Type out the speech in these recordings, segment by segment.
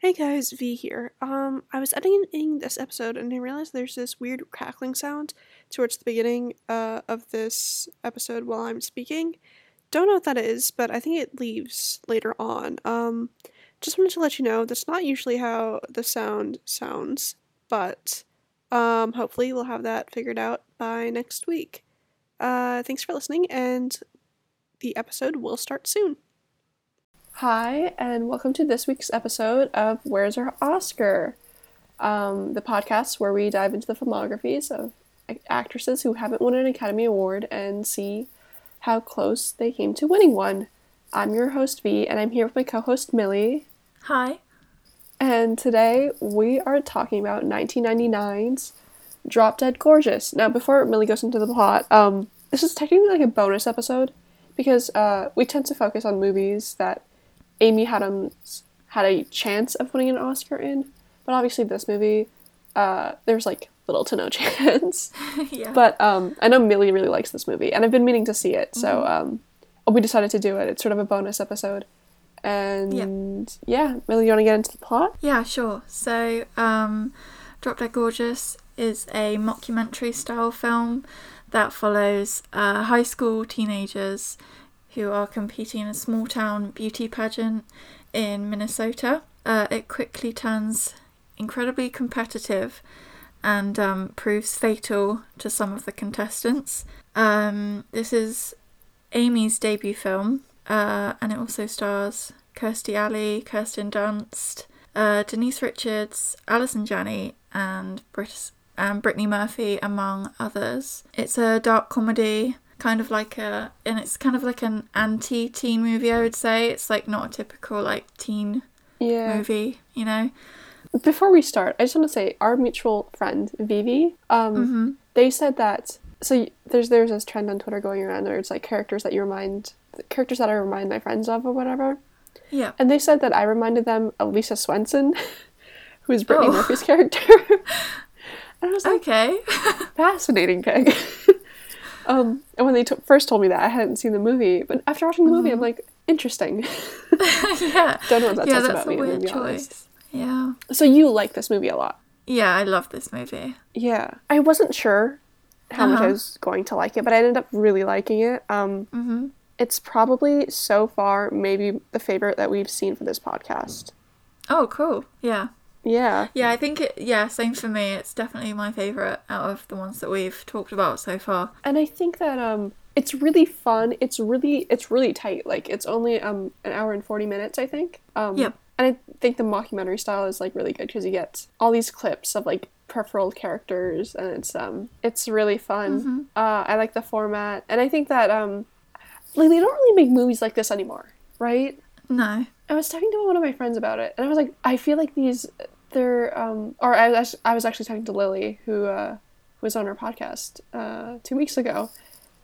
Hey guys, V here. Um, I was editing this episode and I realized there's this weird crackling sound towards the beginning uh, of this episode while I'm speaking. Don't know what that is, but I think it leaves later on. Um, just wanted to let you know that's not usually how the sound sounds, but um, hopefully we'll have that figured out by next week. Uh, thanks for listening, and the episode will start soon. Hi, and welcome to this week's episode of Where's Our Oscar? Um, the podcast where we dive into the filmographies of actresses who haven't won an Academy Award and see how close they came to winning one. I'm your host, V, and I'm here with my co host, Millie. Hi. And today we are talking about 1999's Drop Dead Gorgeous. Now, before Millie goes into the plot, um, this is technically like a bonus episode because uh, we tend to focus on movies that Amy Adams had a chance of winning an Oscar in, but obviously this movie, uh, there's like little to no chance. yeah. But um, I know Millie really likes this movie, and I've been meaning to see it, so Mm-hmm. um, we decided to do it. It's sort of a bonus episode, and yeah, Millie, you want to get into the plot? Yeah, sure. So, um, Drop Dead Gorgeous is a mockumentary style film that follows uh, high school teenagers who are competing in a small town beauty pageant in Minnesota. Uh, it quickly turns incredibly competitive and um, proves fatal to some of the contestants. Um, this is Amy's debut film, uh, and it also stars Kirstie Alley, Kirsten Dunst, uh, Denise Richards, Allison Janney, and Brit- and Brittany Murphy, among others. It's a dark comedy, kind of like a, and it's kind of like an anti-teen movie. I would say it's like not a typical like teen Yeah. movie, you know. Before we start, I just want to say our mutual friend Vivi, um, Mm-hmm. they said that. So there's there's this trend on Twitter going around where it's like characters that you remind characters that I remind my friends of or whatever. Yeah. And they said that I reminded them of Lisa Swenson, who is Brittany Oh. Murphy's character. and I was like, Okay. fascinating pig. Um, and when they t- first told me that, I hadn't seen the movie, but after watching the movie, I'm like, interesting. yeah. Don't know what that yeah, says about me. Weird be honest. Yeah. So you like this movie a lot? Yeah, I love this movie. Yeah, I wasn't sure how much I Uh-huh. was going to like it, but I ended up really liking it. Um, Mm-hmm. it's probably so far maybe the favorite that we've seen for this podcast. Oh, cool. Yeah. Yeah, Yeah, I think it, yeah, same for me. It's definitely my favourite out of the ones that we've talked about so far. and I think that um, it's really fun. It's really it's really tight. Like it's only um an hour and forty minutes, I think. Um, Yep. And I think the mockumentary style is like really good because you get all these clips of like peripheral characters, and it's um it's really fun. Mm-hmm. Uh, I like the format, and I think that um, like they don't really make movies like this anymore, right? No. I was talking to one of my friends about it, and I was like, I feel like these, they're, um, or I was, I was actually talking to Lily, who uh, was on our podcast uh, two weeks ago,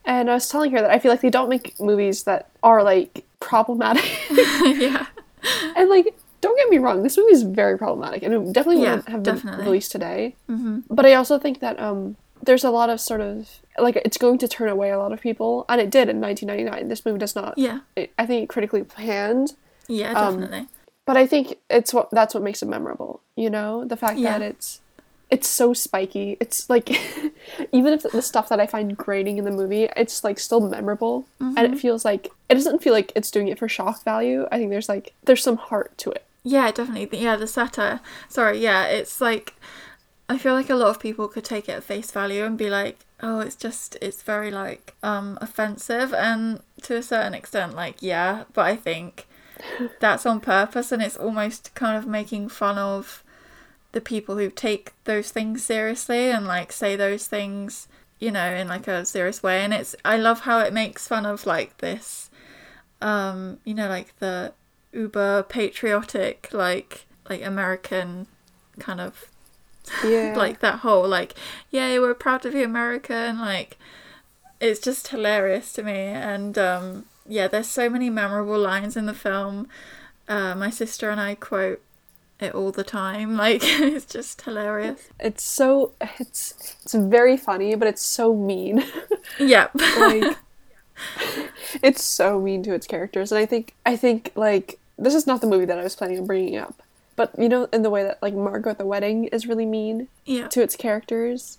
and I was telling her that I feel like they don't make movies that are like problematic, yeah. and like, don't get me wrong, this movie is very problematic, and it definitely Yeah, wouldn't have been released today. Mm-hmm. But I also think that um, there's a lot of sort of like it's going to turn away a lot of people, and it did in 1999. This movie does not. Yeah. It, I think critically panned. Yeah, Um, definitely. But I think it's what that's what makes it memorable. You know, the fact Yeah. that it's it's so spiky. It's like even if the stuff that I find grating in the movie, it's like still memorable, and Mm-hmm. it feels like it doesn't feel like it's doing it for shock value. I think there's like there's some heart to it. yeah, definitely. Yeah, the satire. Sorry, yeah, it's like I feel like a lot of people could take it at face value and be like, "Oh, it's just it's very like um offensive," and to a certain extent, like yeah, but I think that's on purpose, and it's almost kind of making fun of the people who take those things seriously and like say those things, you know, in like a serious way. And it's I love how it makes fun of like this, um, you know, like the uber patriotic, like like American kind of Yeah, like that whole like yay we're proud to be american like it's just hilarious to me and um yeah there's so many memorable lines in the film uh, my sister and i quote it all the time like it's just hilarious it's so it's it's very funny, but it's so mean. yeah like it's so mean to its characters and i think i think like this is not the movie that i was planning on bringing up but you know, in the way that like Margot at the Wedding is really mean Yeah. to its characters.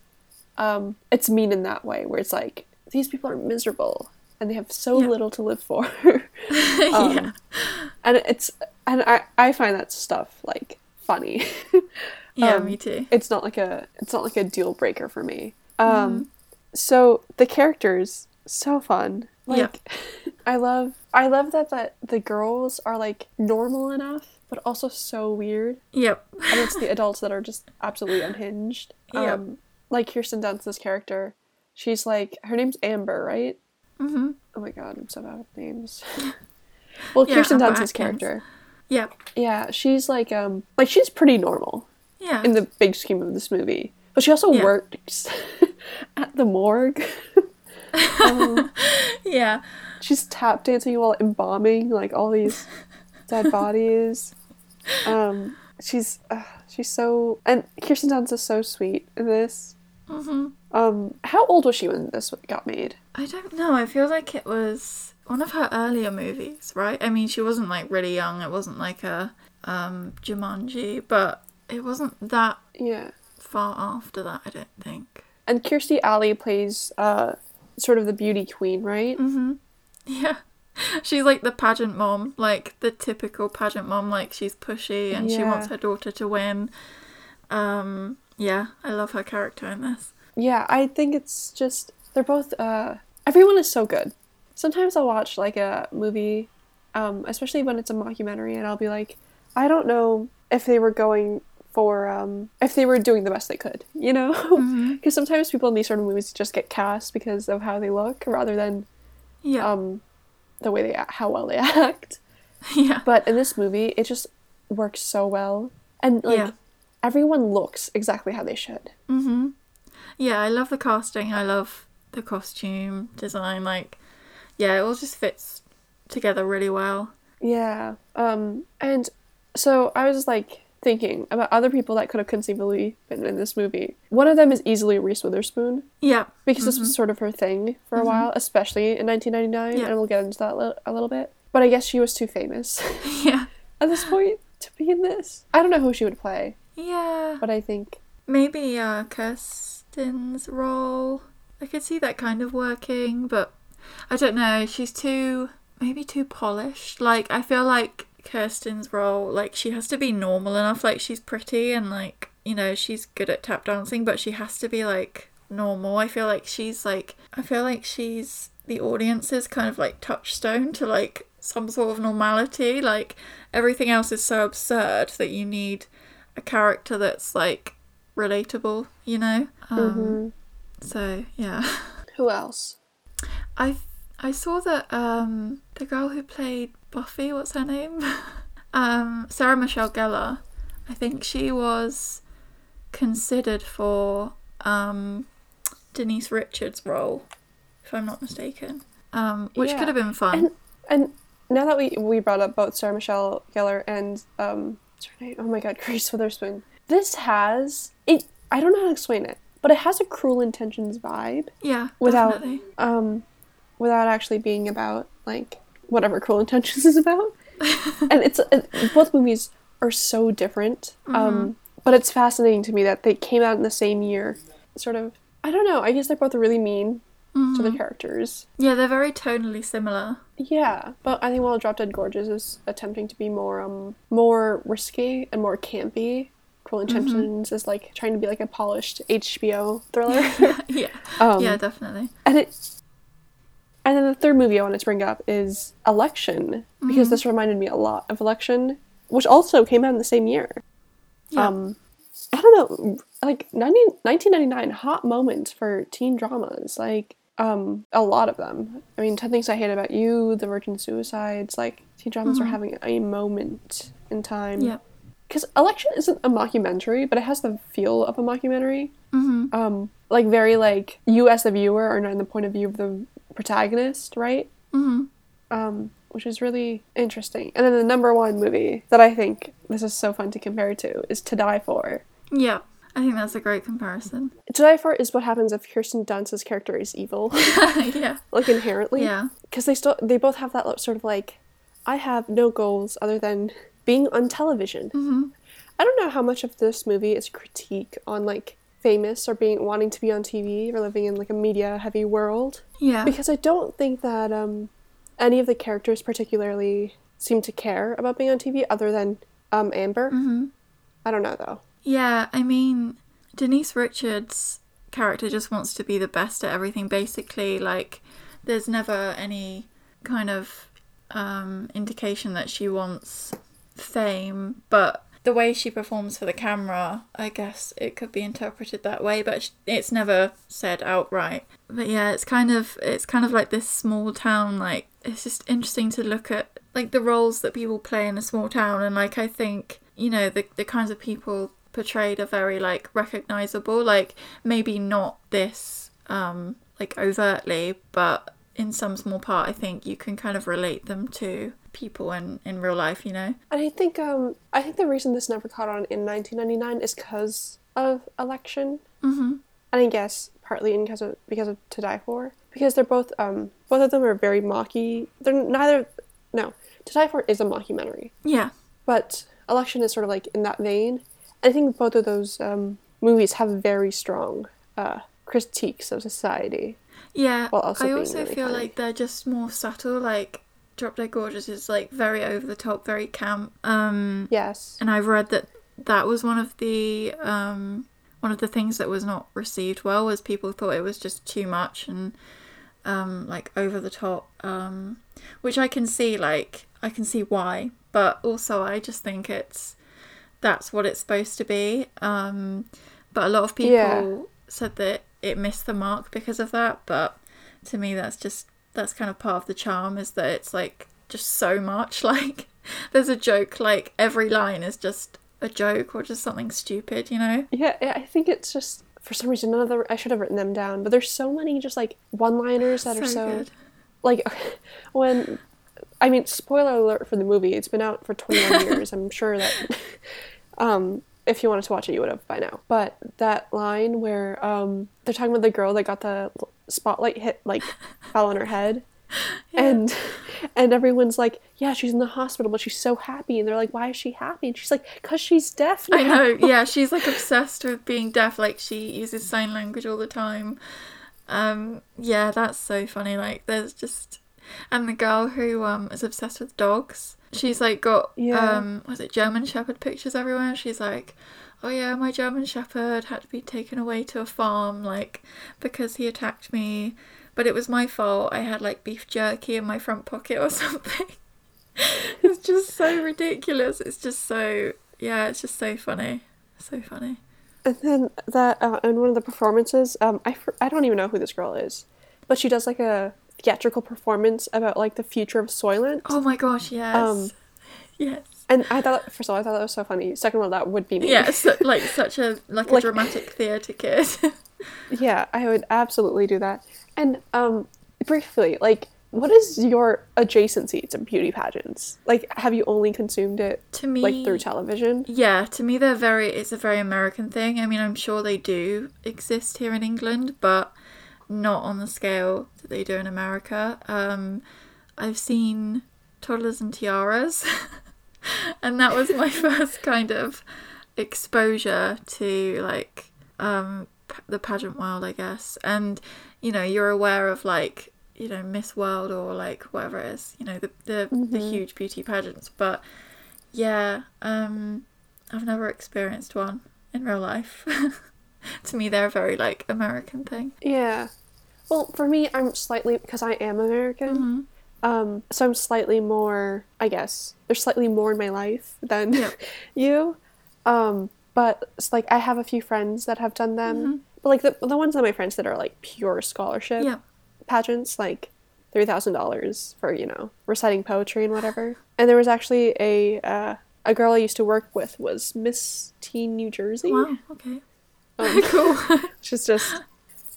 Um, it's mean in that way, where it's like these people are miserable and they have so Yeah. little to live for. yeah. Um, and it's and I I find that stuff like funny. Yeah, um, me too. it's not like a it's not like a deal breaker for me. Mm-hmm. Um, so the characters so fun. Like Yeah. I love I love that that the girls are like normal enough, but also so weird, Yep. and it's the adults that are just absolutely unhinged. Yep. Um, like Kirsten Dunst's character, she's like her name's Amber, right? Mm-hmm. Oh my god, I'm so bad with names. well, Yeah, Kirsten Dunst's character, Yep. yeah, she's like um like she's pretty normal Yeah. in the big scheme of this movie. But she also Yeah. works at the morgue. um, yeah. she's tap dancing while embalming like all these dead bodies. Um, she's uh, she's so and Kirsten Dunst is so sweet in this. Mm-hmm. Um, how old was she when this got made? I don't know. I feel like it was one of her earlier movies, right? I mean, she wasn't like really young. It wasn't like a um, Jumanji, but it wasn't that Yeah, far after that. I don't think. and Kirstie Alley plays uh sort of the beauty queen, right? Mm-hmm. Yeah. She's like the pageant mom, like the typical pageant mom. Like she's pushy and she wants her daughter to win. Um, yeah, I love her character in this. Yeah, I think it's just they're both uh everyone is so good. Sometimes I'll watch like a movie, um, especially when it's a mockumentary and I'll be like, I don't know if they were going for um if they were doing the best they could, you know? Because sometimes people in these sort of movies just get cast because of how they look rather than Yeah, um the way they act, how well they act. yeah, But in this movie, it just works so well. And like Yeah. everyone looks exactly how they should. mm-hmm. Yeah, I love the casting. I love the costume design. Like, yeah, it all just fits together really well. Yeah. Um and so I was like thinking about other people that could have conceivably been in this movie. One of them is easily Reese Witherspoon Yeah, because this was sort of her thing for a while, especially in 1999, Yeah. and we'll get into that li- a little bit. But I guess she was too famous yeah, at this point to be in this. I don't know who she would play, yeah. but I think Maybe uh, Kirsten's role. I could see that kind of working, but I don't know. She's too maybe too polished. Like I feel like Kirsten's role, like she has to be normal enough. Like she's pretty and like you know she's good at tap dancing, but she has to be like normal. I feel like she's like I feel like she's the audience's kind of like touchstone to like some sort of normality. Like everything else is so absurd that you need a character that's like relatable, you know. Um, mhm. So yeah, who else? I I saw that um the girl who played Buffy, what's her name? um, Sarah Michelle Gellar. I think she was considered for um Denise Richards' role, if I'm not mistaken. Um, which Yeah. could have been fun. And and now that we we brought up both Sarah Michelle Gellar and um what's her name? Oh my god, Grace Witherspoon. This has it I don't know how to explain it, but it has a cruel intentions vibe. yeah, without- definitely. Um without actually being about like whatever cruel intentions is about. and it's it, both movies are so different. Um but it's fascinating to me that they came out in the same year. Sort of I don't know, I guess they're both really mean to the characters. Yeah, they're very tonally similar. Yeah, but I think while Drop Dead Gorgeous is attempting to be more um more risky and more campy, Cruel Intentions is like trying to be like a polished HBO thriller. yeah, um, yeah, definitely. and it. And then the third movie I wanted to bring up is Election because this reminded me a lot of Election, which also came out in the same year. Yeah. Um, I don't know, like 90, 1999 hot moments for teen dramas, like um, a lot of them. I mean, Ten Things I Hate About You, The Virgin Suicides, like teen dramas are having a moment in time. Yeah. Because Election isn't a mockumentary, but it has the feel of a mockumentary. hmm Um, like very like you as the viewer are not in the point of view of the protagonist, right? hmm um, which is really interesting. And then the number one movie that I think this is so fun to compare to is To Die For. Yeah, I think that's a great comparison. To Die For is what happens if Kirsten Dunst's character is evil, yeah, like inherently. yeah, Because they still they both have that sort of like, I have no goals other than being on television. hmm I don't know how much of this movie is critique on like famous or being wanting to be on TV or living in like a media heavy world Yeah. because I don't think that um any of the characters particularly seem to care about being on TV other than um Amber. hmm I don't know though. Yeah, I mean, Denise Richards' character just wants to be the best at everything, basically. Like, there's never any kind of um, indication that she wants fame, but the way she performs for the camera, I guess it could be interpreted that way, but it's never said outright. But yeah, it's kind of it's kind of like this small town like it's just interesting to look at like the roles that people play in a small town and like I think, you know, the the kinds of people portrayed are very like recognizable, like maybe not this um like overtly, but in some small part I think you can kind of relate them to people in in real life, you know. And I think um I think the reason this never caught on in 1999 is because of election. Mhm. And I guess partly in because of because of To Die For because they're both um both of them are very mocky. They're neither no To Die For is a mockumentary, Yeah. but Election is sort of like in that vein. I think both of those um, movies have very strong uh, critiques of society. Yeah, I also really feel funny. like they're just more subtle. Like Drop Dead Gorgeous is like very over the top, very camp. Um, Yes. and I've read that that was one of the um one of the things that was not received well was people thought it was just too much and um like over the top. Um, which I can see. Like I can see why, but also I just think it's that's what it's supposed to be. Um, but a lot of people Yeah. said that it missed the mark because of that. But to me, that's just that's kind of part of the charm is that it's like just so much. Like there's a joke, like every line is just a joke or just something stupid, you know? Yeah, I think it's just for some reason none of the I should have written them down, but there's so many just like one-liners that are so good. like when I mean spoiler alert for the movie. It's been out for 21 years. I'm sure that um if you wanted to watch it you would have by now. But that line where um they're talking about the girl that got the spotlight hit like fell on her head. And and everyone's like, yeah, she's in the hospital, but she's so happy. And they're like, why is she happy? And she's like, cause she's deaf now. I know, yeah, she's like obsessed with being deaf, like she uses sign language all the time. Um, yeah, that's so funny. Like there's just and the girl who um is obsessed with dogs. She's like got Yeah. um was it German Shepherd pictures everywhere? She's like Oh yeah, my German Shepherd had to be taken away to a farm, like, because he attacked me. But it was my fault. I had like beef jerky in my front pocket or something. it's just so ridiculous. It's just so yeah, it's just so funny. So funny. And then that uh, in one of the performances, um, I fr- I don't even know who this girl is, but she does like a theatrical performance about like the future of Soylent. Oh my gosh, yes. Um, yes. And I thought, first of all, I thought that was so funny. Second of all, that would be me. Yes, like such a like a Like- dramatic theatre kid. yeah, I would absolutely do that. And um, briefly, like, what is your adjacency to beauty pageants? Like, have you only consumed it to me like through television? Yeah, to me they're very it's a very American thing. I mean, I'm sure they do exist here in England, but not on the scale that they do in America. Um I've seen Toddlers and Tiaras. and that was my first kind of exposure to like um p- the pageant world, I guess. And you know, you're aware of like you know Miss World or like whatever it is, you know the the, the Mhm. huge beauty pageants. But yeah, um, I've never experienced one in real life. to me, they're a very like American thing. Yeah. Well, for me, I'm slightly because I am American. Mm-hmm. Um, so I'm slightly more, I guess, there's slightly more in my life than Yep. you. Um, but it's like I have a few friends that have done them. Mhm. But like the the ones that my friends that are like pure scholarship Yeah. pageants, like three thousand dollars for you know reciting poetry and whatever. And there was actually a uh, a girl I used to work with was Miss Teen New Jersey. Wow. Okay. Um, cool. She's just,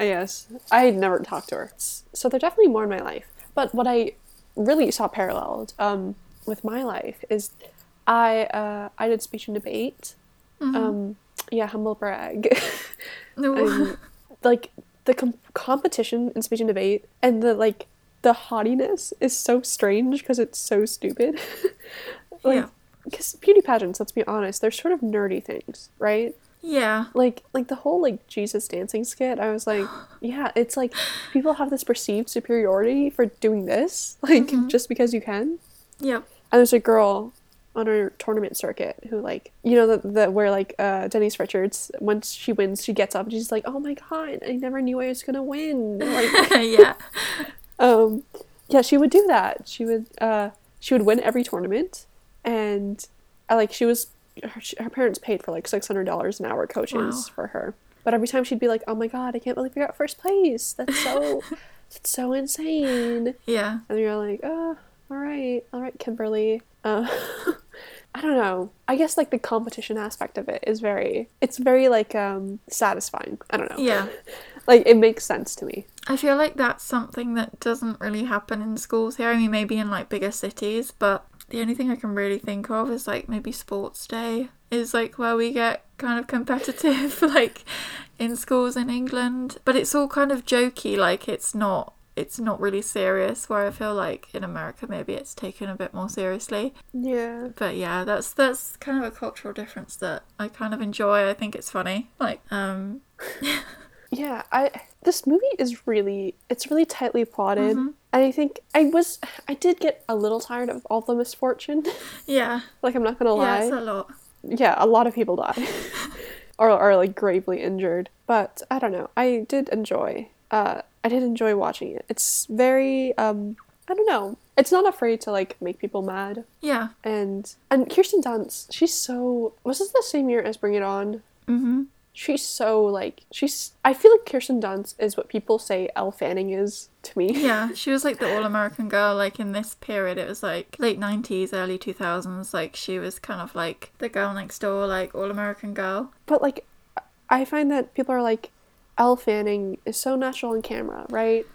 I guess, I had never talked to her. So they're definitely more in my life. But what I really saw paralleled um, with my life is I uh, I did speech and debate. Mhm. Um, yeah, humble brag. No. Like the com- competition in speech and debate and the like the haughtiness is so strange because it's so stupid. like Yeah. because beauty pageants, let's be honest, they're sort of nerdy things, right? Yeah. Like like the whole like Jesus dancing skit, I was like, yeah, it's like people have this perceived superiority for doing this, like just because you can. Yep. And there's a girl on her tournament circuit who like you know the, the where like uh Denise Richards once she wins she gets up and she's like oh my god I never knew I was gonna win like yeah. um yeah she would do that she would uh she would win every tournament and uh, like she was her, her parents paid for like $600 an hour coaches Wow. for her but every time she'd be like oh my god I can't believe you got first place that's so that's so insane Yeah. and you're like, oh, all right, all right, Kimberly. Uh, I don't know. I guess like the competition aspect of it is very, it's very like um satisfying. I don't know. Yeah. Like it makes sense to me. I feel like that's something that doesn't really happen in schools here. I mean, maybe in like bigger cities, but the only thing I can really think of is like maybe sports day is like where we get kind of competitive, like in schools in England. But it's all kind of jokey, like it's not. It's not really serious. Where I feel like in America, maybe it's taken a bit more seriously. Yeah. But yeah, that's that's kind of a cultural difference that I kind of enjoy. I think it's funny. Like, um, Yeah. I this movie is really, it's really tightly plotted, and I think I was, I did get a little tired of all the misfortune. yeah, like I'm not gonna yeah, lie. it's a lot. yeah, a lot of people die or are like gravely injured. But I don't know. I did enjoy. Uh, I did enjoy watching it. It's very. Um, I don't know. It's not afraid to like make people mad. Yeah. And and Kirsten Dunst, she's so. Was this the same year as Bring It On? Mhm. She's so like she's. I feel like Kirsten Dunst is what people say Elle Fanning is to me. Yeah, she was like the all American girl, like in this period. It was like late 90s, early 2000s. Like she was kind of like the girl next door, like all American girl. But like, I find that people are like, Elle Fanning is so natural on camera, right?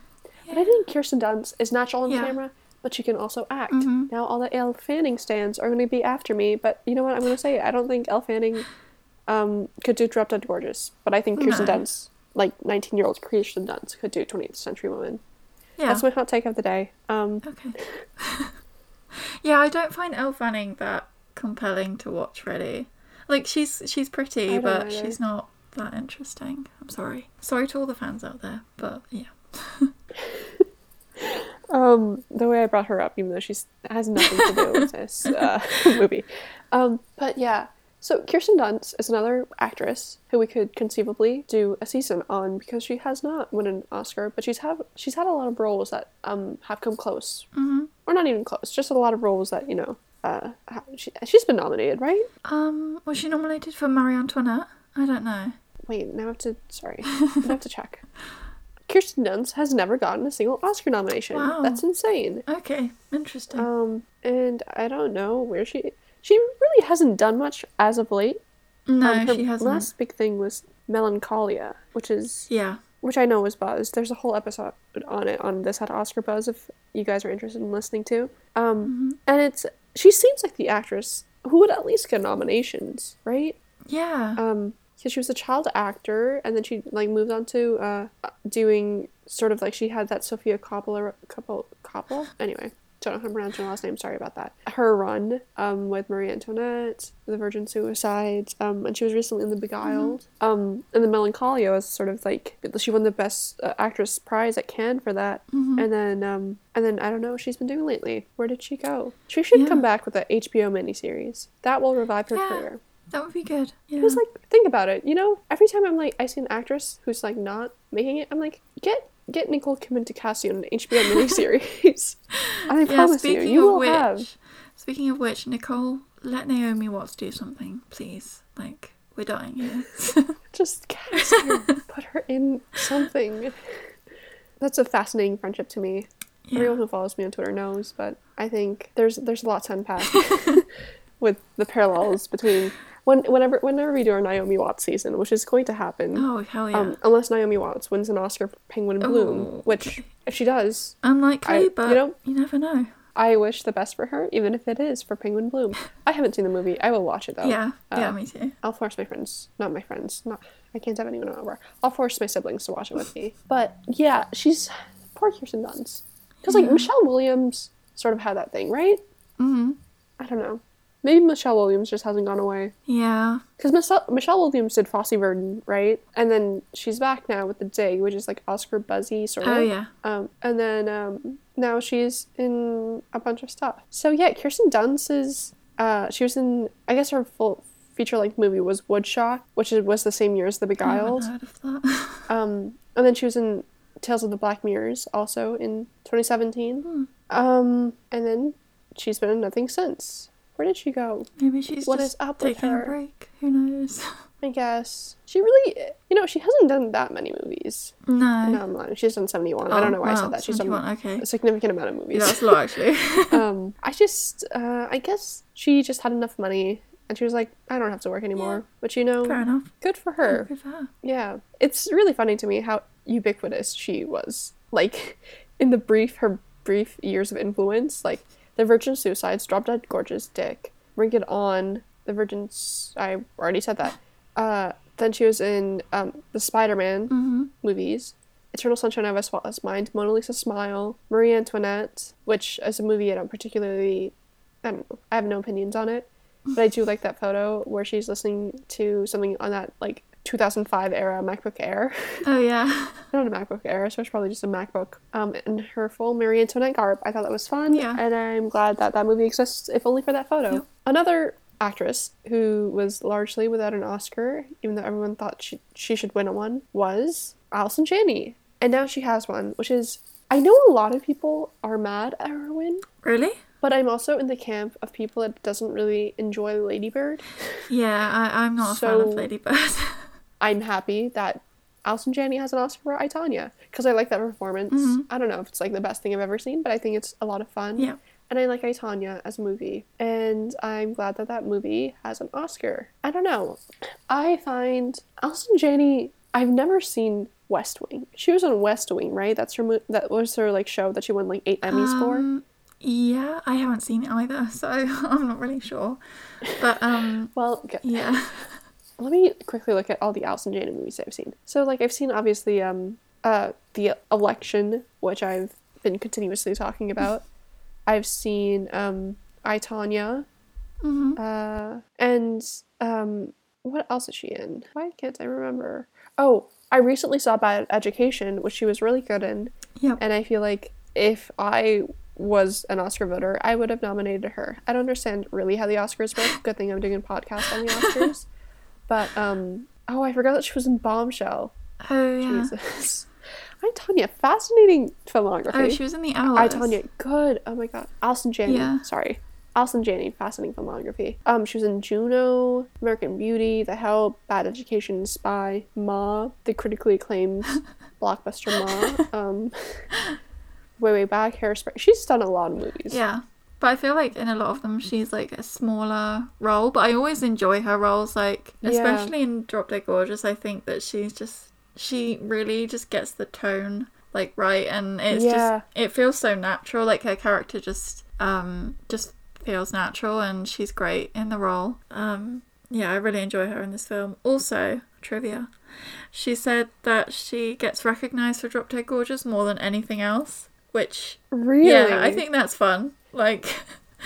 But I think Kirsten Dunst is natural on Yeah. camera, but she can also act. Mhm. Now all the Elle Fanning stands are going to be after me, but you know what? I'm going to say it. I don't think Elle Fanning um, could do Drop Dead Gorgeous, but I think Kirsten No. Dunst, like 19 year old Kirsten Dunst, could do 20th Century Woman. Yeah. That's my hot take of the day. Um, Okay. yeah, I don't find Elle Fanning that compelling to watch. Really, like she's she's pretty, but either. she's not that interesting. I'm sorry. Sorry to all the fans out there, but yeah. um, the way I brought her up, even though she has nothing to do with this uh, movie. Um, but yeah, so Kirsten Dunst is another actress who we could conceivably do a season on because she has not won an Oscar, but she's have she's had a lot of roles that um have come close, hmm or not even close, just a lot of roles that you know. Uh, she, she's been nominated, right? Um, was she nominated for Marie Antoinette? I don't know. Wait, now I have to. Sorry, I have to check. Kirsten Dunst has never gotten a single Oscar nomination. Wow. That's insane. Okay, interesting. Um, and I don't know where she she really hasn't done much as of late. no, um, her she hasn't. Last big thing was Melancholia, which is Yeah. which I know was Buzz. There's a whole episode on it on this had Oscar Buzz if you guys are interested in listening to. Um, Mm-hmm. and it's she seems like the actress who would at least get nominations, right? Yeah. Um, because she was a child actor, and then she like moved on to uh doing sort of like she had that Sofia Coppola couple Coppola anyway. Don't know how to pronounce her last name. Sorry about that. Her run um, with Marie Antoinette, The Virgin Suicides, um, and she was recently in The Beguiled. Um, and the Melancholia was sort of like she won the Best uh, Actress prize at Cannes for that. And then um, and then I don't know what she's been doing lately. Where did she go? She should Yeah. come back with a HBO miniseries. That will revive her Yeah. career. that would be good. Yeah. It was like, think about it. You know, every time I'm like, I see an actress who's like not making it, I'm like, get get Nicole Kidman to cast you in an HBO miniseries. I yeah, promise you, speaking you of will which, have. speaking of which, Nicole, let Naomi Watts do something, please. Like, we're dying here. Just cast her, put her in something. That's a fascinating friendship to me. Everyone who follows me on Twitter knows, but I think there's there's a lot to unpack with the parallels between when whenever whenever we do our Naomi Watts season, which is going to happen. Oh, hell yeah. Um, unless Naomi Watts wins an Oscar for Penguin in Bloom, Oh, which okay. if she does, Unlikely, I- you but know- you never know. I wish the best for her, even if it is for Penguin Bloom. I haven't seen the movie. I will watch it though. yeah, yeah, Uh, me too. I'll force my friends, not my friends, not I can't have anyone over. I'll force my siblings to watch it with me. But yeah, she's poor Kirsten Dunst because like Yeah. Michelle Williams sort of had that thing, right? hmm I don't know. Maybe Michelle Williams just hasn't gone away. Yeah. Because Michelle, Michelle Williams did Fosse Verdon, right? And then she's back now with The Dig, which is like Oscar buzzy sort of. Oh yeah. Um, and then um, now she's in a bunch of stuff. So yeah, Kirsten Dunst is. Uh, she was in. I guess her full feature length movie was Woodshock, which was the same year as The Beguiled. that. Um, and then she was in Tales of the Black Mirrors also in 2017. Hmm. Um, and then she's been in nothing since. Where did she go? Maybe she's What just is up with taking her? a break. Who knows? I guess she really, you know, she hasn't done that many movies. No. No, I'm lying. She's done 71. I don't know why I said that. She's done 71, okay. a significant amount of Yeah, movies. that's a lot actually. um, I just, uh, I guess she just had enough money, and she was like, I don't have to work anymore. But you know, Fair enough. good for her. Good for her. Yeah, it's really funny to me how ubiquitous she was. Like, in the brief, her brief years of influence, like the Virgin Suicides, Drop Dead Gorgeous, Dick, Bring It On, the Virgins. I already said that. Uh, then she was in um, the Spider-Man Mm-hmm. movies. Eternal Sunshine of a Spotless Mind, Mona Lisa Smile, Marie Antoinette, which is a movie I don't particularly, I don't know, I have no opinions on it, but I do like that photo where she's listening to something on that like 2005 era MacBook Air. Oh yeah. Not a MacBook Air, so it's probably just a MacBook. Um, in her full Marie Antoinette garb. I thought that was fun, Yeah. and I'm glad that that movie exists, if only for that photo. Yep. Another actress who was largely without an Oscar, even though everyone thought she, she should win one, was Allison Janney. And now she has one, which is, I know a lot of people are mad at her win, Really? but I'm also in the camp of people that doesn't really enjoy Lady Bird. Yeah, I, I'm not a fan of So- Lady Bird. I'm happy that Allison Janney has an Oscar for I, Tonya because I like that performance. Mhm. I don't know if it's like the best thing I've ever seen, but I think it's a lot of fun. Yeah. And I like I, Tonya as a movie. And I'm glad that that movie has an Oscar. I don't know. I find Allison Janney, I've never seen West Wing. She was on West Wing, right? That's her mo- that was her like show that she won like 8 Emmys for. Um, Yeah, I haven't seen it either, so I'm not really sure. But um, Well, yeah. let me quickly look at all the Allison Janney movies I've seen. So like I've seen obviously um uh the election, which I've been continuously talking about. I've seen um I Tonya, hmm uh and um what else is she in? Why can't I remember? Oh, I recently saw Bad Education, which she was really good in, Yeah. and I feel like if I was an Oscar voter, I would have nominated her. I don't understand really how the Oscars work. Good thing I'm doing a podcast on the Oscars. But um oh, I forgot that she was in Bombshell. Oh yeah. Jesus. I Tonya, fascinating filmography. Oh, she was in the Owls. I Tonya, good. Oh my god. Allison Janney. Yeah. Sorry. Allison Janney, fascinating filmography. Um, she was in Juno, American Beauty, The Help, Bad Education, Spy, Ma, the critically acclaimed blockbuster Ma. Um, way way back, Hairspray. She's done a lot of movies. Yeah. But I feel like in a lot of them she's like a smaller role, but I always enjoy her roles like Yeah. especially in Drop Dead Gorgeous, I think that she's just she really just gets the tone like right and it's Yeah. just it feels so natural like her character just um just feels natural and she's great in the role. Um yeah, I really enjoy her in this film. Also, trivia. She said that she gets recognized for Drop Dead Gorgeous more than anything else, which Really? yeah, I think that's fun. Like,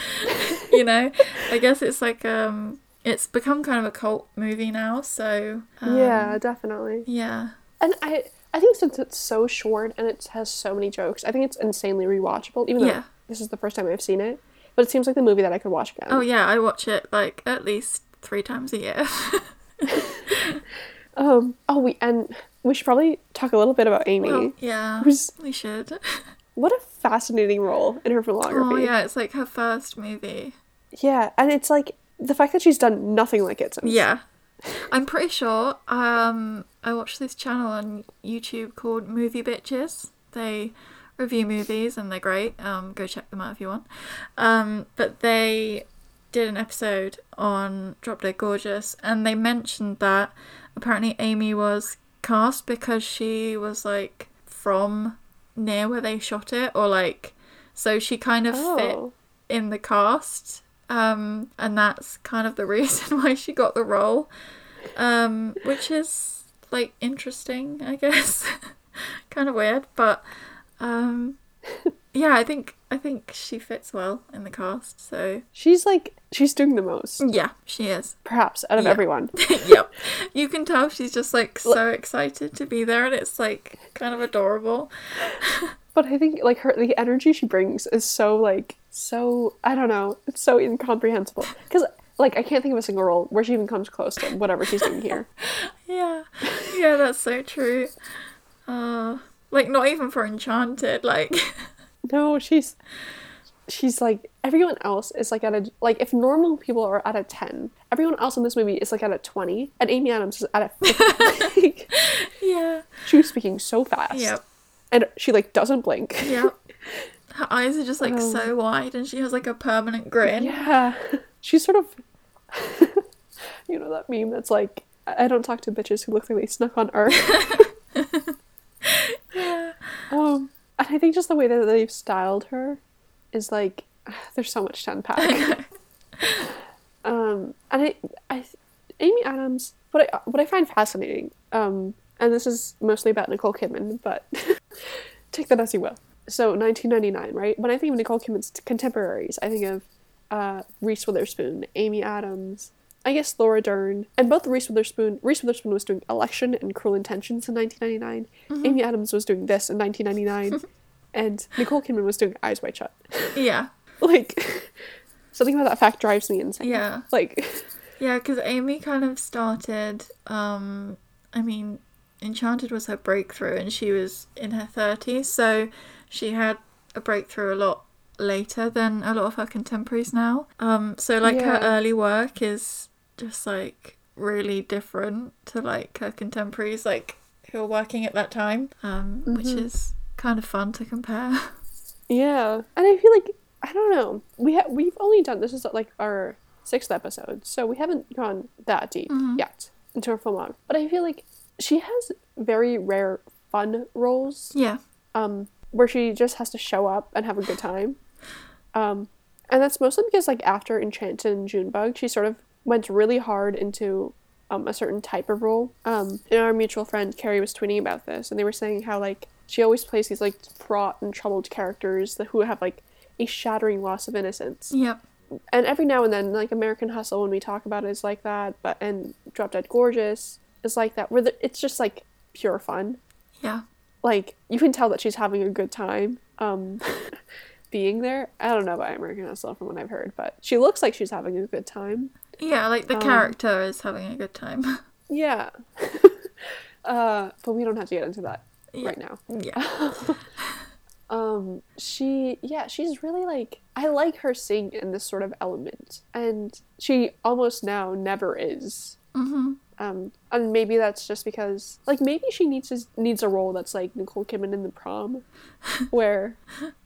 you know, I guess it's like um, it's become kind of a cult movie now. So um, yeah, definitely. yeah, And I I think since it's so short and it has so many jokes, I think it's insanely rewatchable, even though Yeah. this is the first time I've seen it. But it seems like the movie that I could watch again. oh yeah, I watch it like at least three times a year. Um oh we and we should probably talk a little bit about Amy. well, yeah, Who's we should. what a fascinating role in her filmography. Oh yeah, it's like her first movie. Yeah, and it's like the fact that she's done nothing like it since. Yeah. I'm pretty sure um I watched this channel on YouTube called Movie Bitches. They review movies and they're great. Um go check them out if you want. Um but they did an episode on Drop Dead Gorgeous and they mentioned that apparently Amy was cast because she was like from near where they shot it or like so she kind of fit Oh. in the cast um and that's kind of the reason why she got the role um which is like interesting i guess kind of weird but um yeah, I think I think she fits well in the cast. So She's like she's doing the most, yeah, she is. perhaps, out of Yeah. everyone. yep. You can tell she's just like so excited to be there and it's like kind of adorable. But I think like her the energy she brings is so like so I don't know, it's so incomprehensible. Because like I can't think of a single role where she even comes close to whatever she's doing here. Yeah. Yeah, that's so true. Uh like not even for Enchanted, like No, she's she's like everyone else is like at a like if normal people are at a 10 everyone else in this movie is like at a 20 and amy adams is at a 50 Like, Yeah. she was speaking so fast Yep. and she like doesn't blink Yep. Her eyes are just like Oh. so wide and she has like a permanent grin. yeah she's sort of you know that meme that's like i I don't talk to bitches who look like they snuck on earth Yeah. um and i think just the way that they've styled her is like there's so much to unpack. Um and I, I amy adams what i what i find fascinating um and this is mostly about nicole kidman but take that as you will. So 1999 right? When i think of nicole kidman's contemporaries i think of uh, reese witherspoon amy adams i guess laura dern and both reese witherspoon reese witherspoon was doing election and cruel intentions in 1999 amy adams was doing this in 1999 and nicole kidman was doing eyes wide shut Yeah. like something about that fact drives me insane Yeah. like Yeah, because Amy kind of started. Um, I mean, Enchanted was her breakthrough, and she was in her thirties, so she had a breakthrough a lot later than a lot of her contemporaries now. Um, so like her early work is just like really different to like her contemporaries, like who are working at that time, um, which Mhm. is kind of fun to compare. Yeah, and I feel like I don't know. We ha- we've only done this is like our sixth episode, so we haven't gone that deep Mhm. yet into her filmography. But I feel like she has very rare fun roles, yeah, um, where she just has to show up and have a good time. Um, and that's mostly because like after Enchanted and Junebug, she sort of went really hard into um, a certain type of role. Um, and our mutual friend Carrie was tweeting about this, and they were saying how like she always plays these like fraught and troubled characters that who have like a shattering loss of innocence. yep, And every now and then, like American Hustle, when we talk about it, is like that. But and Drop Dead Gorgeous is like that, where the, it's just like pure fun yeah, like you can tell that she's having a good time um being there i don't know about american hustle from what i've heard but she looks like she's having a good time yeah. Like the Um, character is having a good time. yeah uh but we don't have to get into that Yeah. right now yeah, um she yeah she's really like i like her sing in this sort of element and she almost now never is mm-hmm. um and maybe that's just because like maybe she needs his, needs a role that's like nicole kidman in the prom where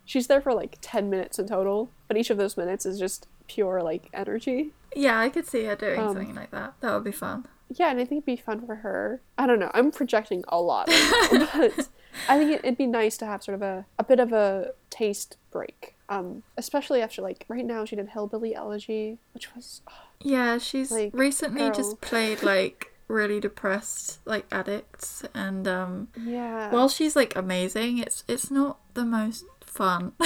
she's there for like 10 minutes in total but each of those minutes is just pure like energy yeah. I could see her doing Um, something like that. That would be fun. yeah and i think it'd be fun for her i don't know i'm projecting a lot right now, but i think it, it'd be nice to have sort of a, a bit of a taste break um especially after like right now she did hillbilly elegy which was Yeah, she's Like, recently girl. just played like really depressed like addicts and um yeah while she's like amazing, it's it's not the most fun.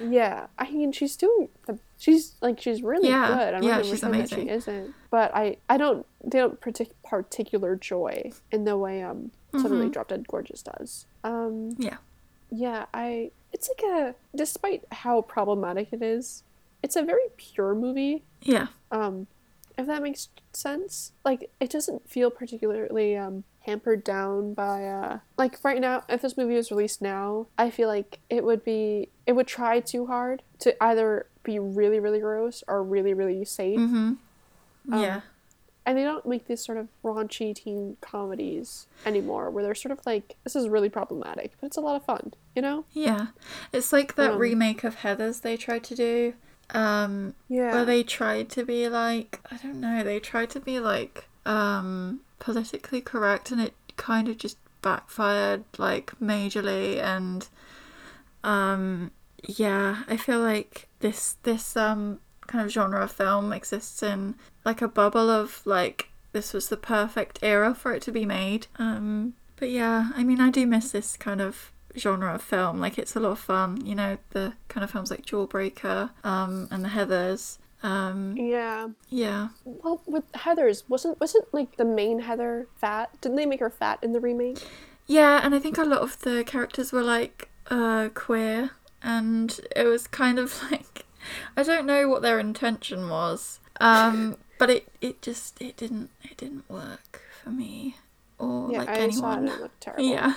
Yeah, I mean she's doing the she's like she's really Yeah, good. I'm yeah, not she's saying that she amazing. isn't, but I I don't they don't partic- particular joy in the way um like Mhm. Drop Dead Gorgeous does. Um yeah. yeah, I it's like a despite how problematic it is, it's a very pure movie. Yeah. Um if that makes sense. Like it doesn't feel particularly um hampered down by uh like right now if this movie was released now, I feel like it would be it would try too hard to either be really really gross or really really safe. Mm-hmm. Um, yeah. And they don't make these sort of raunchy teen comedies anymore where they're sort of like this is really problematic, but it's a lot of fun, you know? Yeah. It's like that Um, remake of Heathers they tried to do. Um Yeah. where they tried to be like I don't know, they tried to be like um politically correct and it kind of just backfired like majorly and um yeah, I feel like this this um kind of genre of film exists in like a bubble of like this was the perfect era for it to be made. Um but yeah, I mean I do miss this kind of genre of film. Like it's a lot of fun, you know, the kind of films like Jawbreaker, um, and the Heathers. Um, Yeah. yeah. Well, with Heather's wasn't wasn't like the main Heather fat? Didn't they make her fat in the remake? Yeah, and I think a lot of the characters were like uh, queer, and it was kind of like I don't know what their intention was, um, but it it just it didn't it didn't work for me or Yeah, like I saw it and anyone. it looked terrible. Yeah,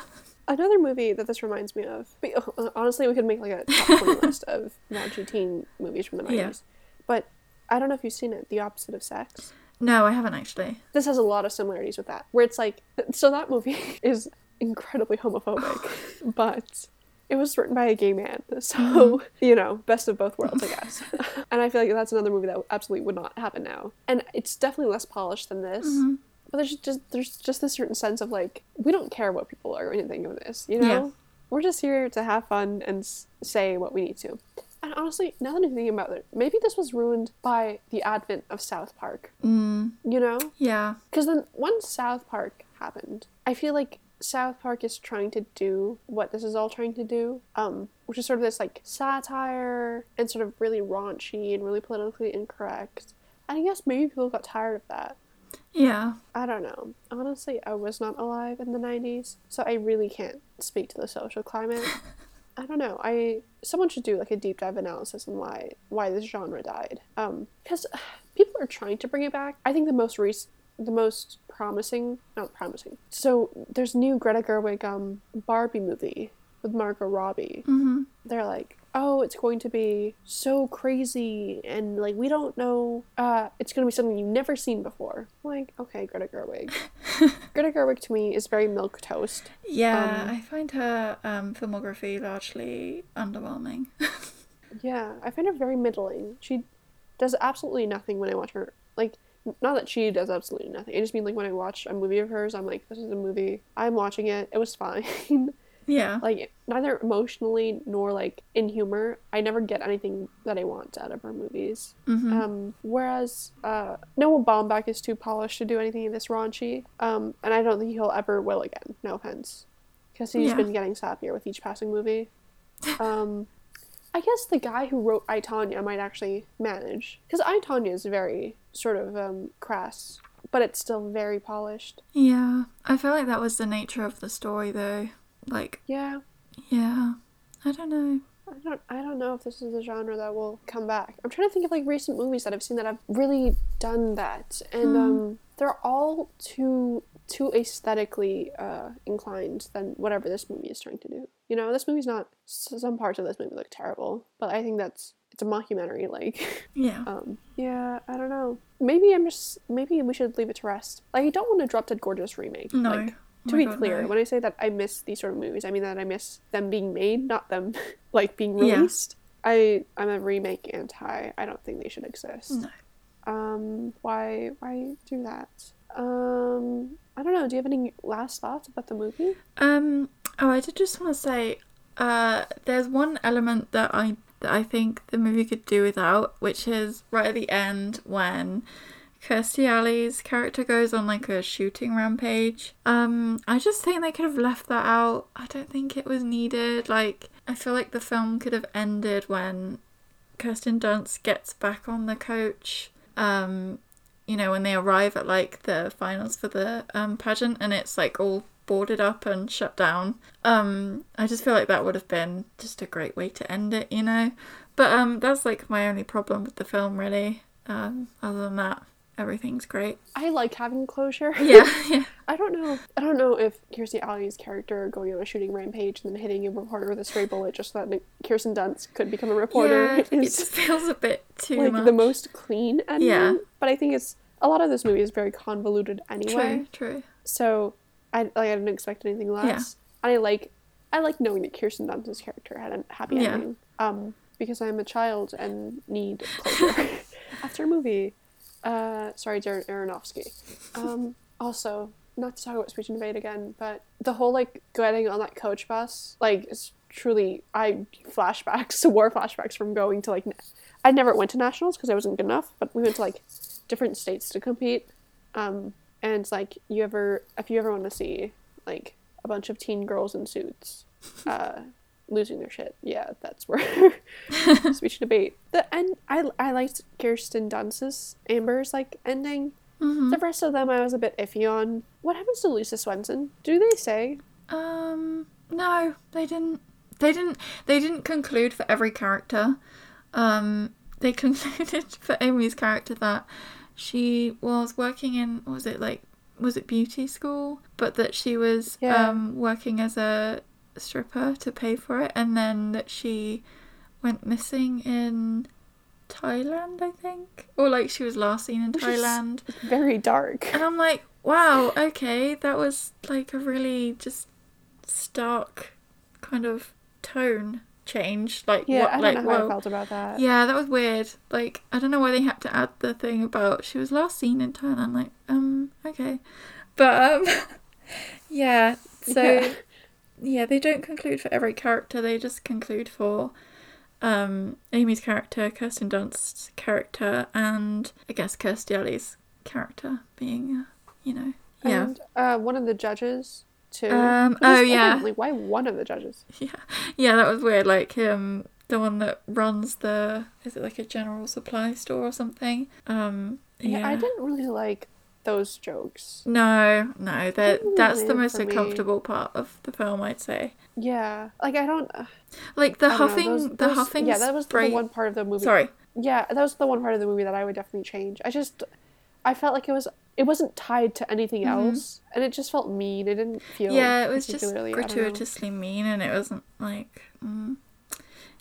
Another movie that this reminds me of. but, uh, Honestly, we could make like a top twenty list of raunchy teen movies from the Yeah. nineties. But I don't know if you've seen it. The Opposite of Sex. no, I haven't actually. This has a lot of similarities with that. Where it's like, so that movie is incredibly homophobic, but it was written by a gay man. So you know, best of both worlds, I guess. and I feel like that's another movie that absolutely would not happen now. And it's definitely less polished than this. Mm-hmm. But there's just there's just this certain sense of like we don't care what people are going to think of this. You know, Yeah. we're just here to have fun and s- say what we need to. And honestly, now that I'm thinking about it, maybe this was ruined by the advent of South Park. Mm, You know, yeah, because then once South Park happened, I feel like South Park is trying to do what this is all trying to do, um, which is sort of this like satire and sort of really raunchy and really politically incorrect. And I guess maybe people got tired of that. yeah. I don't know. Honestly, I was not alive in the 90s, so I really can't speak to the social climate. I don't know. I someone should do like a deep dive analysis on why why this genre died. Um cuz people are trying to bring it back. I think the most recent the most promising, not promising. So there's new Greta Gerwig um Barbie movie with Margot Robbie hmm they're like, oh, it's going to be so crazy, and like we don't know, uh, it's going to be something you've never seen before. I'm like, okay, Greta Gerwig. Greta Gerwig to me is very milk toast. Yeah, Um, I find her um, filmography largely underwhelming. Yeah, I find her very middling. She does absolutely nothing when I watch her. Like, not that she does absolutely nothing. I just mean like when I watch a movie of hers, I'm like, this is a movie. I'm watching it. It was fine. yeah, like neither emotionally nor like in humor i never get anything that i want out of her movies hmm um whereas uh noah baumbach is too polished to do anything this raunchy um and i don't think he'll ever will again no offense because he's Yeah. been getting sappier with each passing movie um i guess the guy who wrote i Tonya might actually manage because i Tonya is very sort of um crass but it's still very polished yeah. I feel like that was the nature of the story, though. Like, yeah yeah, I don't know. I don't I don't know if this is a genre that will come back. I'm trying to think of like recent movies that I've seen that have really done that. And Hmm. um they're all too too aesthetically uh inclined than whatever this movie is trying to do. You know, this movie's not some parts of this movie look terrible, but I think that's it's a mockumentary like Yeah, um yeah, I don't know. Maybe I'm just maybe we should leave it to rest. Like I don't want to Drop Dead Gorgeous remake. no. Like, Oh to my be God, clear, no. when I say that I miss these sort of movies, I mean that I miss them being made, not them like being Yeah. released. I I'm a remake anti. I don't think they should exist. No. Um, why why do that? Um, I don't know. Do you have any last thoughts about the movie? Um. Oh, I did just want to say, uh, there's one element that I that I think the movie could do without, which is right at the end when Kirstie Alley's character goes on like a shooting rampage. Um, I just think they could have left that out. I don't think it was needed. Like, I feel like the film could have ended when Kirsten Dunst gets back on the coach. Um, you know, when they arrive at like the finals for the um, pageant and it's like all boarded up and shut down. Um, I just feel like that would have been just a great way to end it, you know. But um, that's like my only problem with the film, really. Um, other than that, everything's great. I like having closure. Yeah, yeah, I don't know. I don't know if Kirstie Alley's character going on a shooting rampage and then hitting a reporter with a stray bullet just so that Kirsten Dunst could become a reporter yeah. It is just feels a bit too like much. the most clean ending. Yeah. But I think it's a lot of this movie is very convoluted anyway. True, true. So I like I didn't expect anything less. Yeah. And I like I like knowing that Kirsten Dunst's character had a happy Yeah. ending. Um, because I'm a child and need closure after a movie. Uh, sorry, Darren Aronofsky. Um, also, not to talk about speech and debate again, but the whole like getting on that coach bus, like, is truly I flashbacks, war flashbacks from going to like, na- I never went to nationals because I wasn't good enough, but we went to like different states to compete. Um, and it's like you ever, if you ever want to see like a bunch of teen girls in suits uh, losing their shit. Yeah, that's where speech debate. The end. I I liked Kirsten Dunst's Amber's like ending. Mhm. The rest of them I was a bit iffy on. What happens to Lisa Swenson? Do they say? Um, no, they didn't. They didn't. They didn't conclude for every character. Um, they concluded for Amy's character that she was working in. what Was it like? Was it beauty school? But that she was Yeah. um working as a stripper to pay for it, and then that she went missing in Thailand, I think, or like she was last seen in Which Thailand. Very dark. And I'm like, wow, okay, that was like a really just stark kind of tone change. Like, Yeah, what, I don't like, know how I felt about that. Yeah, that was weird. Like, I don't know why they had to add the thing about she was last seen in Thailand. Like, um, okay. But, um, yeah, so, Yeah. Yeah, they don't conclude for every character, they just conclude for. Um, Amy's character, Kirsten Dunst's character, and I guess Kirstie Alley's character being, uh, you know, yeah. And uh, one of the judges too. Um, oh, yeah. Why one of the judges? Yeah, yeah, that was weird. Like um, the one that runs the is it like a general supply store or something? Um, Yeah, yeah. I didn't really like those jokes. No, no, that that's the most for me. uncomfortable part of the film, I'd say. Yeah, like I don't. Like the don't know, huffing, those- the those- huffing Yeah, that was spray. the one part of the movie. Sorry, Yeah, that was the one part of the movie that I would definitely change. I just, I felt like it was, it wasn't tied to anything Mhm. else, and it just felt mean. It didn't feel. yeah, it was just particularly- I don't know. gratuitously mean, and it wasn't like, mm,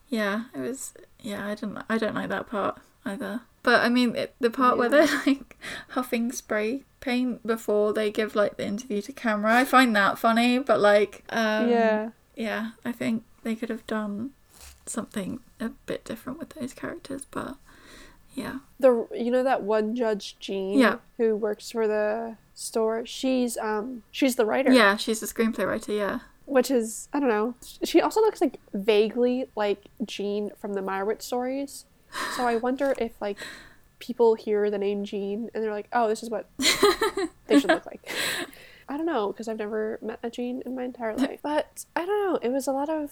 yeah, it was. Yeah, I didn't. I don't like that part either. But I mean, it, the part where they're like huffing spray paint before they give like the interview to camera, I find that funny. But like, um, yeah, yeah, I think they could have done something a bit different with those characters. But yeah, the you know that one judge Jean, Yeah. who works for the store. She's um, she's the writer. yeah, she's a screenplay writer. Yeah, which is I don't know. She also looks like vaguely like Jean from the Meyerowitz stories. So I wonder if like people hear the name Jean and they're like, oh, this is what they should look like. I don't know because I've never met a Jean in my entire life, but I don't know. It was a lot of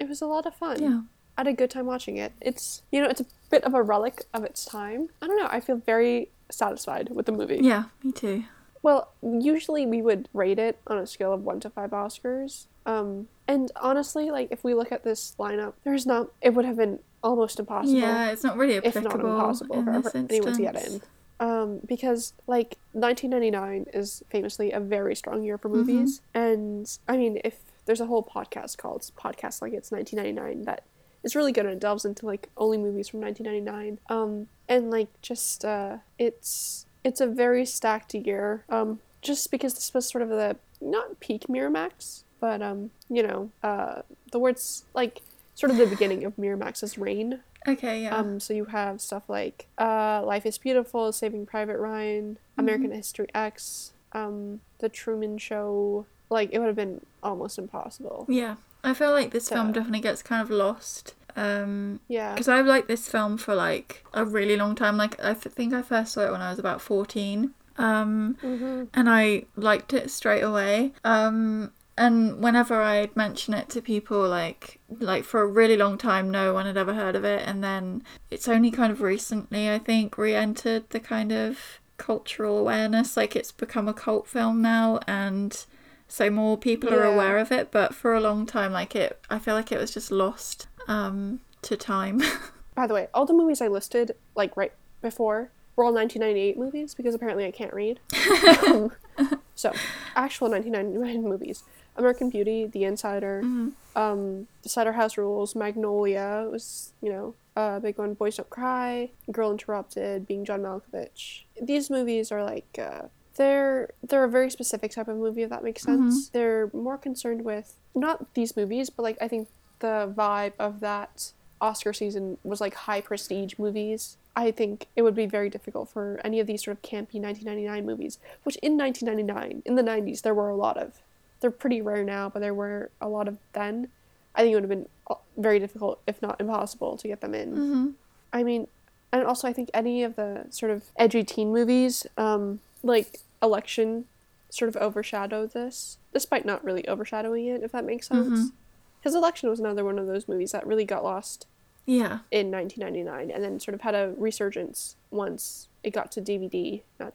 it was a lot of fun. yeah, I had a good time watching it. It's you know it's a bit of a relic of its time. I don't know. I feel very satisfied with the movie. yeah. Me too. Well, usually we would rate it on a scale of one to five Oscars. Um, and honestly, like if we look at this lineup, there's not. It would have been almost impossible, Yeah, it's not really if not impossible, in for, anyone to get in. Um, because like 1999 is famously a very strong year for movies, and I mean, if there's a whole podcast called "Podcast Like It's 1999" that is really good and it delves into like only movies from 1999. Um, and like just uh, it's it's a very stacked year. Um, just because this was sort of the not peak Miramax, but um, you know, uh, the words like sort of the beginning of Miramax's reign. Okay, yeah. Um, so you have stuff like uh, Life is Beautiful, Saving Private Ryan, American History X, um, The Truman Show. Like it would have been almost impossible. yeah, I feel like this film definitely gets kind of lost. Um, Yeah. because I've liked this film for like a really long time. Like I think I first saw it when I was about fourteen. Um, hmm and I liked it straight away. Um, and whenever I'd mention it to people, like like for a really long time, no one had ever heard of it, and then it's only kind of recently, I think, re-entered the kind of cultural awareness. Like it's become a cult film now, and so more people are aware of it. But for a long time, like it, I feel like it was just lost um, to time. By the way, all the movies I listed like right before were all 1998 movies because apparently I can't read. So, actual 1999 movies: American Beauty, The Insider, Mhm. um, The Cider House Rules, Magnolia was you know a big one. Boys Don't Cry, Girl Interrupted, Being John Malkovich. These movies are like. Uh, they're they're a very specific type of movie if that makes sense. They're more concerned with not these movies, but like I think the vibe of that Oscar season was like high prestige movies. I think it would be very difficult for any of these sort of campy 1999 movies, which in 1999, in the 90s, there were a lot of. They're pretty rare now, but there were a lot of then. I think it would have been uh, very difficult, if not impossible, to get them in. hmm I mean, and also I think any of the sort of edgy teen movies, um, like Election, sort of overshadow this, despite not really overshadowing it, if that makes sense. Mhm. Because Election was another one of those movies that really got lost Yeah. in 1999 and then sort of had a resurgence once it got to DVD, not,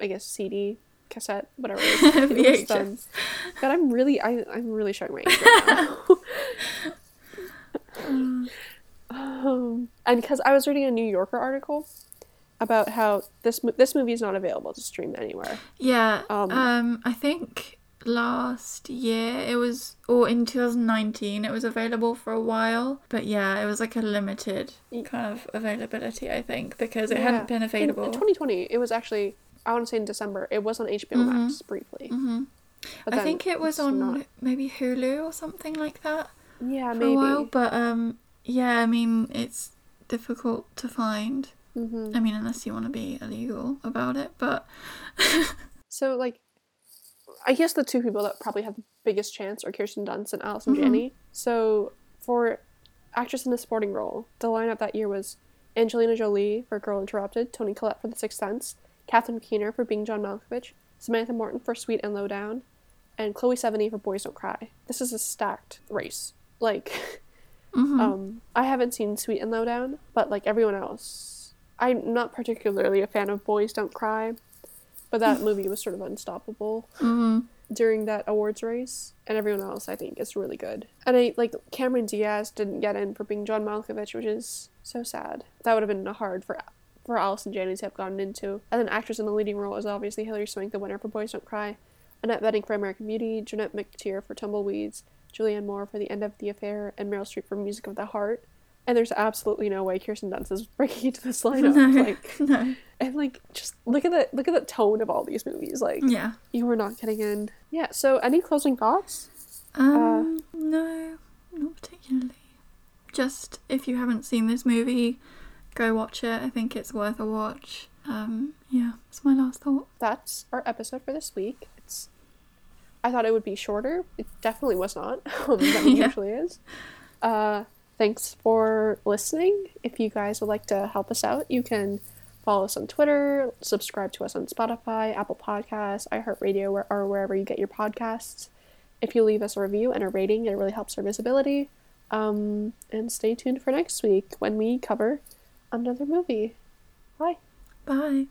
I guess, CD, cassette, whatever it is. VHS. done. God, I'm really, I, I'm really showing my age right now. um, and because I was reading a New Yorker article about how this this movie is not available to stream anywhere. Yeah. Um, Um, I think last year it was, or in 2019, it was available for a while. But yeah, it was like a limited kind of availability, I think, because it Yeah. hadn't been In, available. in 2020, it was actually, I want to say in December, it was on HBO Mhm. Max briefly. hmm But I think it was on not. maybe Hulu or something like that Yeah, for maybe. a while. But um, yeah, I mean, it's difficult to find. hmm I mean, unless you want to be illegal about it. But So, like, I guess the two people that probably have the biggest chance are Kirsten Dunst and Allison Mhm. Janney. So, for actress in a supporting role, the lineup that year was Angelina Jolie for Girl Interrupted, Toni Collette for The Sixth Sense, Catherine Keener for Being John Malkovich, Samantha Morton for Sweet and Low Down, and Chloe Sevigny for Boys Don't Cry. This is a stacked race. Like, mhm. um, I haven't seen Sweet and Low Down, but like everyone else, I'm not particularly a fan of Boys Don't Cry, but that movie was sort of unstoppable Mhm. during that awards race, and everyone else I think is really good. And I like Cameron Diaz didn't get in for being John Malkovich, which is so sad. That would have been a hard for for Allison Janney to have gotten into. And then actress in the leading role is obviously Hilary Swank, the winner for Boys Don't Cry, Annette Bening for American Beauty, Jeanette McTeer for Tumbleweeds, Julianne Moore for The End of the Affair, and Meryl Streep for Music of the Heart. And there's absolutely no way Kirsten Dunst is breaking into this lineup. no, Like, no, and like, just look at the look at the tone of all these movies. Like, yeah. you were not getting in. Yeah. So, any closing thoughts? Um, no, not particularly. Just if you haven't seen this movie, go watch it. I think it's worth a watch. Um, yeah, that's my last thought. That's our episode for this week. It's. I thought it would be shorter. It definitely was not. Um, than Yeah. usually is. Uh, thanks for listening. If you guys would like to help us out, you can follow us on Twitter, subscribe to us on Spotify, Apple Podcasts, iHeartRadio, or, or wherever you get your podcasts. If you leave us a review and a rating, it really helps our visibility. Um, and stay tuned for next week when we cover another movie. Bye. Bye.